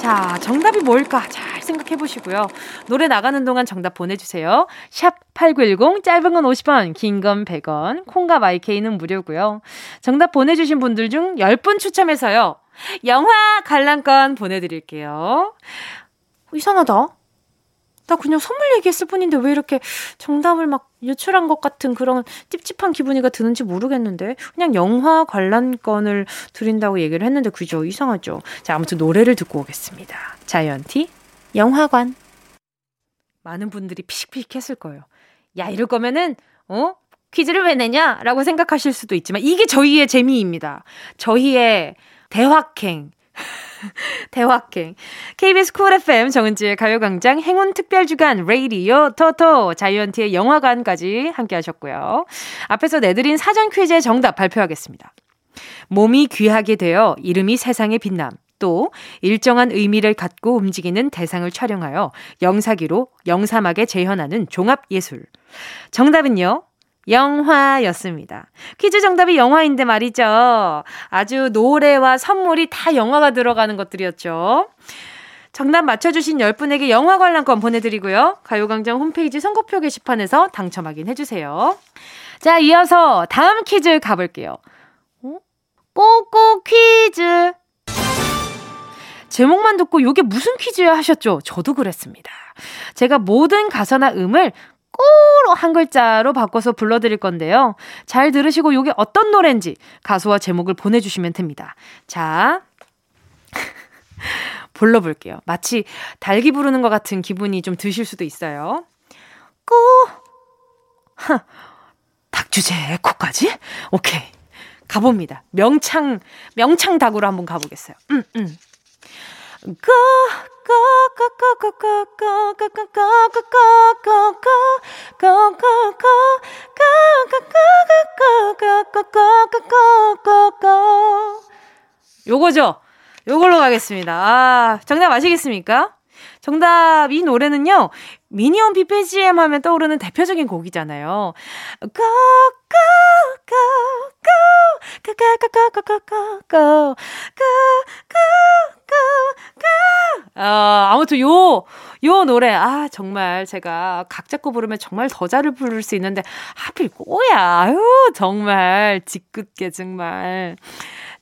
자, 정답이 뭘까? 잘 생각해 보시고요. 노래 나가는 동안 정답 보내주세요. 샵 8910, 짧은 건 50원, 긴 건 100원, 콩과 마이케이는 무료고요. 정답 보내주신 분들 중 10분 추첨해서요. 영화 관람권 보내드릴게요. 이상하다. 나 그냥 선물 얘기했을 뿐인데 왜 이렇게 정답을 막 유출한 것 같은 그런 찝찝한 기분이가 드는지 모르겠는데 그냥 영화 관람권을 드린다고 얘기를 했는데 그죠 이상하죠 자 아무튼 노래를 듣고 오겠습니다 자이언티 영화관 많은 분들이 피식피식 했을 거예요 야 이럴 거면은 어 퀴즈를 왜 내냐 라고 생각하실 수도 있지만 이게 저희의 재미입니다 저희의 대확행 *laughs* 대확행. KBS 쿨 FM 정은지의 가요광장 행운 특별 주간 레이디오 토토 자이언티의 영화관까지 함께 하셨고요. 앞에서 내드린 사전 퀴즈의 정답 발표하겠습니다. 몸이 귀하게 되어 이름이 세상에 빛남. 또 일정한 의미를 갖고 움직이는 대상을 촬영하여 영사기로 영사막에 재현하는 종합예술. 정답은요. 영화였습니다. 퀴즈 정답이 영화인데 말이죠. 아주 노래와 선물이 다 영화가 들어가는 것들이었죠. 정답 맞춰주신 10분에게 영화 관람권 보내드리고요. 가요광장 홈페이지 선거표 게시판에서 당첨 확인해주세요. 자, 이어서 다음 퀴즈 가볼게요. 어? 꼬꼬 퀴즈. 제목만 듣고 이게 무슨 퀴즈야 하셨죠? 저도 그랬습니다. 제가 모든 가사나 음을 꼬로 한 글자로 바꿔서 불러드릴 건데요. 잘 들으시고 이게 어떤 노래인지 가수와 제목을 보내주시면 됩니다. 자, *laughs* 불러볼게요. 마치 달기 부르는 것 같은 기분이 좀 드실 수도 있어요. 꼬, 하, 닭 주제 에 코까지? 오케이. 가봅니다. 명창, 명창 닭으로 한번 가보겠어요. 음, 음. 고, 요거죠? 요걸로 가겠습니다. 아, 정답 아시겠습니까? 정답, 이 노래는요, 미니언 BPGM 하면 떠오르는 대표적인 곡이잖아요. Go, go, go, go, go, go, go, go, go, go, go, go, go, go, go. 어, 아무튼 요, 요 노래, 아, 정말 제가 각 잡고 부르면 정말 더 잘 부를 수 있는데, 하필 꼬야. 아유, 정말, 짓궂게, 정말.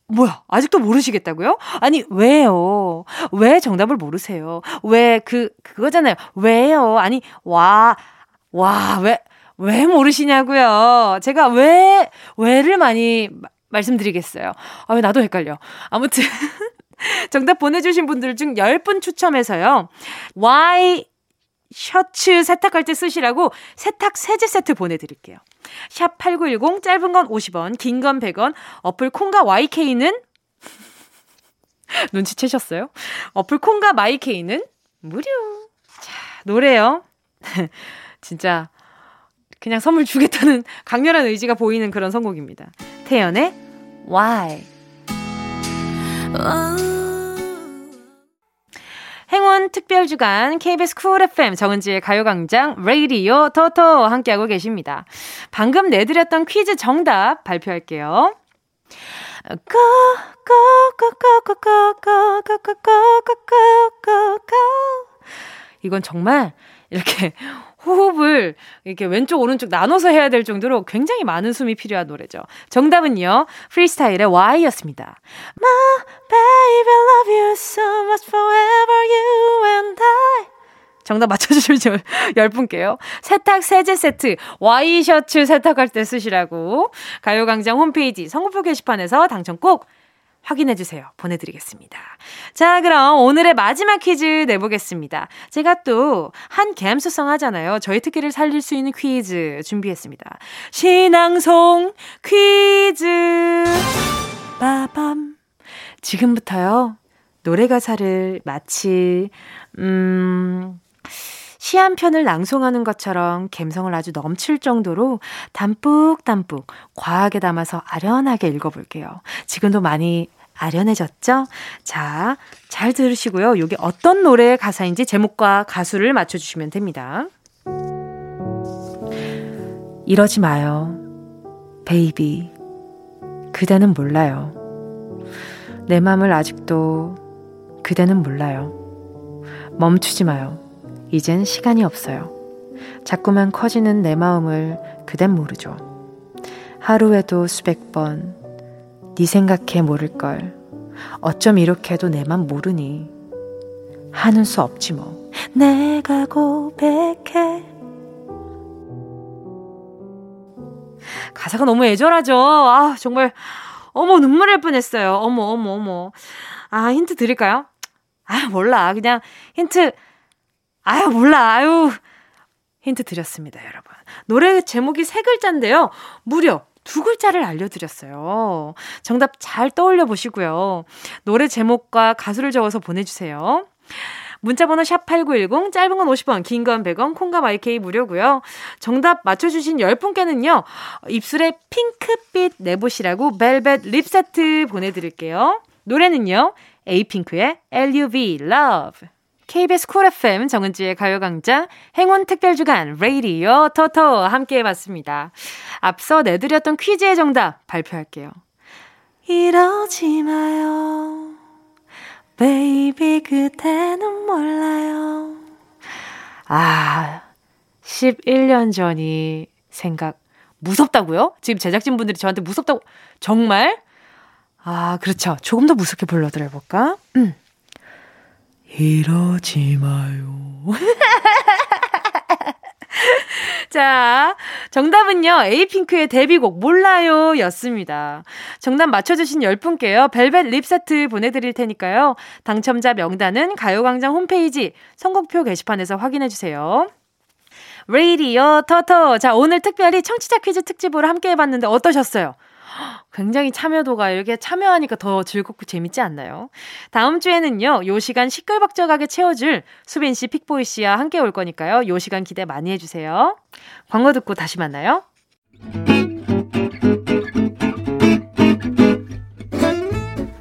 뭐야, 아직도 모르시겠다고요? 아니, 왜요? 왜 정답을 모르세요? 왜, 그, 그거잖아요. 왜요? 아니, 와, 와, 왜, 왜 모르시냐고요? 제가 왜, 왜를 많이 말씀드리겠어요. 아, 왜 나도 헷갈려. 아무튼, *laughs* *laughs* 정답 보내주신 분들 중 10분 추첨해서요. Y 셔츠 세탁할 때 쓰시라고 세탁 세제 세트 보내드릴게요. 샵 8910 짧은 건 50원, 긴 건 100원, 어플 콩과 마이케이는 *laughs* 눈치채셨어요? 어플 콩과 마이케이는 무료. 자, 노래요. *laughs* 진짜 그냥 선물 주겠다는 강렬한 의지가 보이는 그런 선곡입니다. 태연의 Why. 행운 특별 주간 KBS 쿨 FM 정은지의 가요광장 레이디오 토토 함께하고 계십니다. 방금 내드렸던 퀴즈 정답 발표할게요. 이건 정말 이렇게 호흡을 이렇게 왼쪽 오른쪽 나눠서 해야 될 정도로 굉장히 많은 숨이 필요한 노래죠. 정답은요. 프리스타일의 Y였습니다. My baby love you so much forever you and I 정답 맞춰주시면 10분께요. 세탁 세제 세트, 와이셔츠 세탁할 때 쓰시라고 가요광장 홈페이지 선곡표 게시판에서 당첨 꼭 확인해주세요. 보내드리겠습니다. 자, 그럼 오늘의 마지막 퀴즈 내보겠습니다. 제가 또 한 갬수성 하잖아요. 저희 특기를 살릴 수 있는 퀴즈 준비했습니다. 신앙송 퀴즈. 빠밤. 지금부터요. 노래 가사를 마치, 음, 시 한 편을 낭송하는 것처럼 감성을 아주 넘칠 정도로 담뿍담뿍 과하게 담아서 아련하게 읽어볼게요. 지금도 많이 아련해졌죠? 자, 잘 들으시고요. 이게 어떤 노래의 가사인지 제목과 가수를 맞춰주시면 됩니다. 이러지 마요. baby. 그대는 몰라요. 내 맘을 아직도 그대는 몰라요. 멈추지 마요. 이젠 시간이 없어요. 자꾸만 커지는 내 마음을 그댄 모르죠. 하루에도 수백 번, 네 생각해 모를걸. 어쩜 이렇게도 내맘 모르니. 하는 수 없지 뭐. 내가 고백해. 가사가 너무 애절하죠? 아, 정말, 어머, 눈물 날 뻔했어요. 어머, 어머, 어머. 아, 힌트 드릴까요? 아, 몰라. 그냥 힌트, 아유, 몰라. 아유. 힌트 드렸습니다, 여러분. 노래 제목이 세 글자인데요. 무려 두 글자를 알려드렸어요. 정답 잘 떠올려 보시고요. 노래 제목과 가수를 적어서 보내주세요. 문자번호 샵8910, 짧은 건 50원, 긴 건 100원, 콩과 마이케이 무료고요. 정답 맞춰주신 10분께는요, 입술에 핑크빛 내보시라고 벨벳 lip 세트 보내드릴게요. 노래는요, 에이핑크의 LUV, Love. KBS 쿨 FM 정은지의 가요광장 행운 특별주간 레이디오 토토 함께 해봤습니다. 앞서 내드렸던 퀴즈의 정답 발표할게요. 이러지 마요. baby 그대는 몰라요. 아, 11년 전이 생각 무섭다고요? 지금 제작진분들이 저한테 무섭다고 정말? 아, 그렇죠. 조금 더 무섭게 불러드려 볼까? 음. 이러지 마요. *laughs* 자, 정답은요, 에이핑크의 데뷔곡 몰라요 였습니다. 정답 맞춰주신 10분께요, 벨벳 립 세트 보내드릴 테니까요. 당첨자 명단은 가요광장 홈페이지 선곡표 게시판에서 확인해주세요. 레이디오 터터. 자, 오늘 특별히 청취자 퀴즈 특집으로 함께 해봤는데 어떠셨어요? 굉장히 참여도가 이렇게 참여하니까 더 즐겁고 재밌지 않나요? 다음 주에는요, 요 시간 시끌벅적하게 채워줄 수빈 씨, 픽보이 씨와 함께 올 거니까요. 요 시간 기대 많이 해주세요. 광고 듣고 다시 만나요.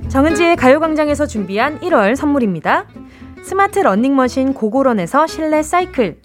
정은지의 가요광장에서 준비한 1월 선물입니다. 스마트 러닝머신 고고런에서 실내 사이클.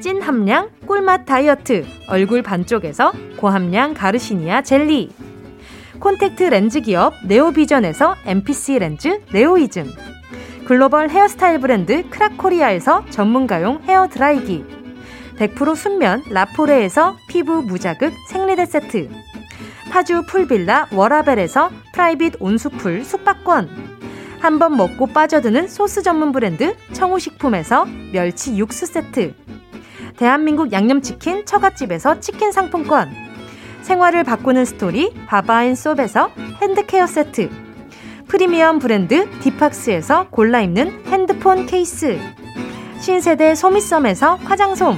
찐 함량 꿀맛 다이어트 얼굴 반쪽에서 고함량 가르시니아 젤리. 콘택트 렌즈 기업 네오비전에서 MPC 렌즈 네오이즘. 글로벌 헤어스타일 브랜드 크라코리아에서 전문가용 헤어 드라이기. 100% 순면 라포레에서 피부 무자극 생리대 세트. 파주 풀빌라 워라벨에서 private 온수풀 숙박권. 한 번 먹고 빠져드는 소스 전문 브랜드 청우식품에서 멸치 육수 세트 대한민국 양념치킨 처갓집에서 치킨 상품권 생활을 바꾸는 스토리 바바앤솝에서 hand care 세트 프리미엄 브랜드 디팍스에서 골라 입는 핸드폰 케이스 신세대 소미썸에서 화장솜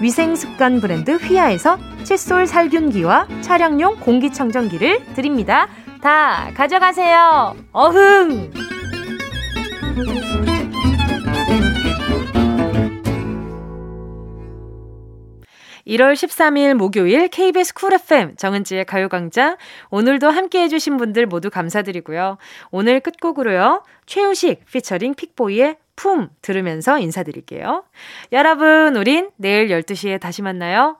위생습관 브랜드 휘하에서 칫솔 살균기와 차량용 공기청정기를 드립니다. 다 가져가세요. 어흥! 1월 13일 목요일 KBS 쿨 FM 정은지의 가요광장 오늘도 함께 해주신 분들 모두 감사드리고요. 오늘 끝곡으로요. 최우식 피처링 픽보이의 품 들으면서 인사드릴게요. 여러분 우린 내일 12시에 다시 만나요.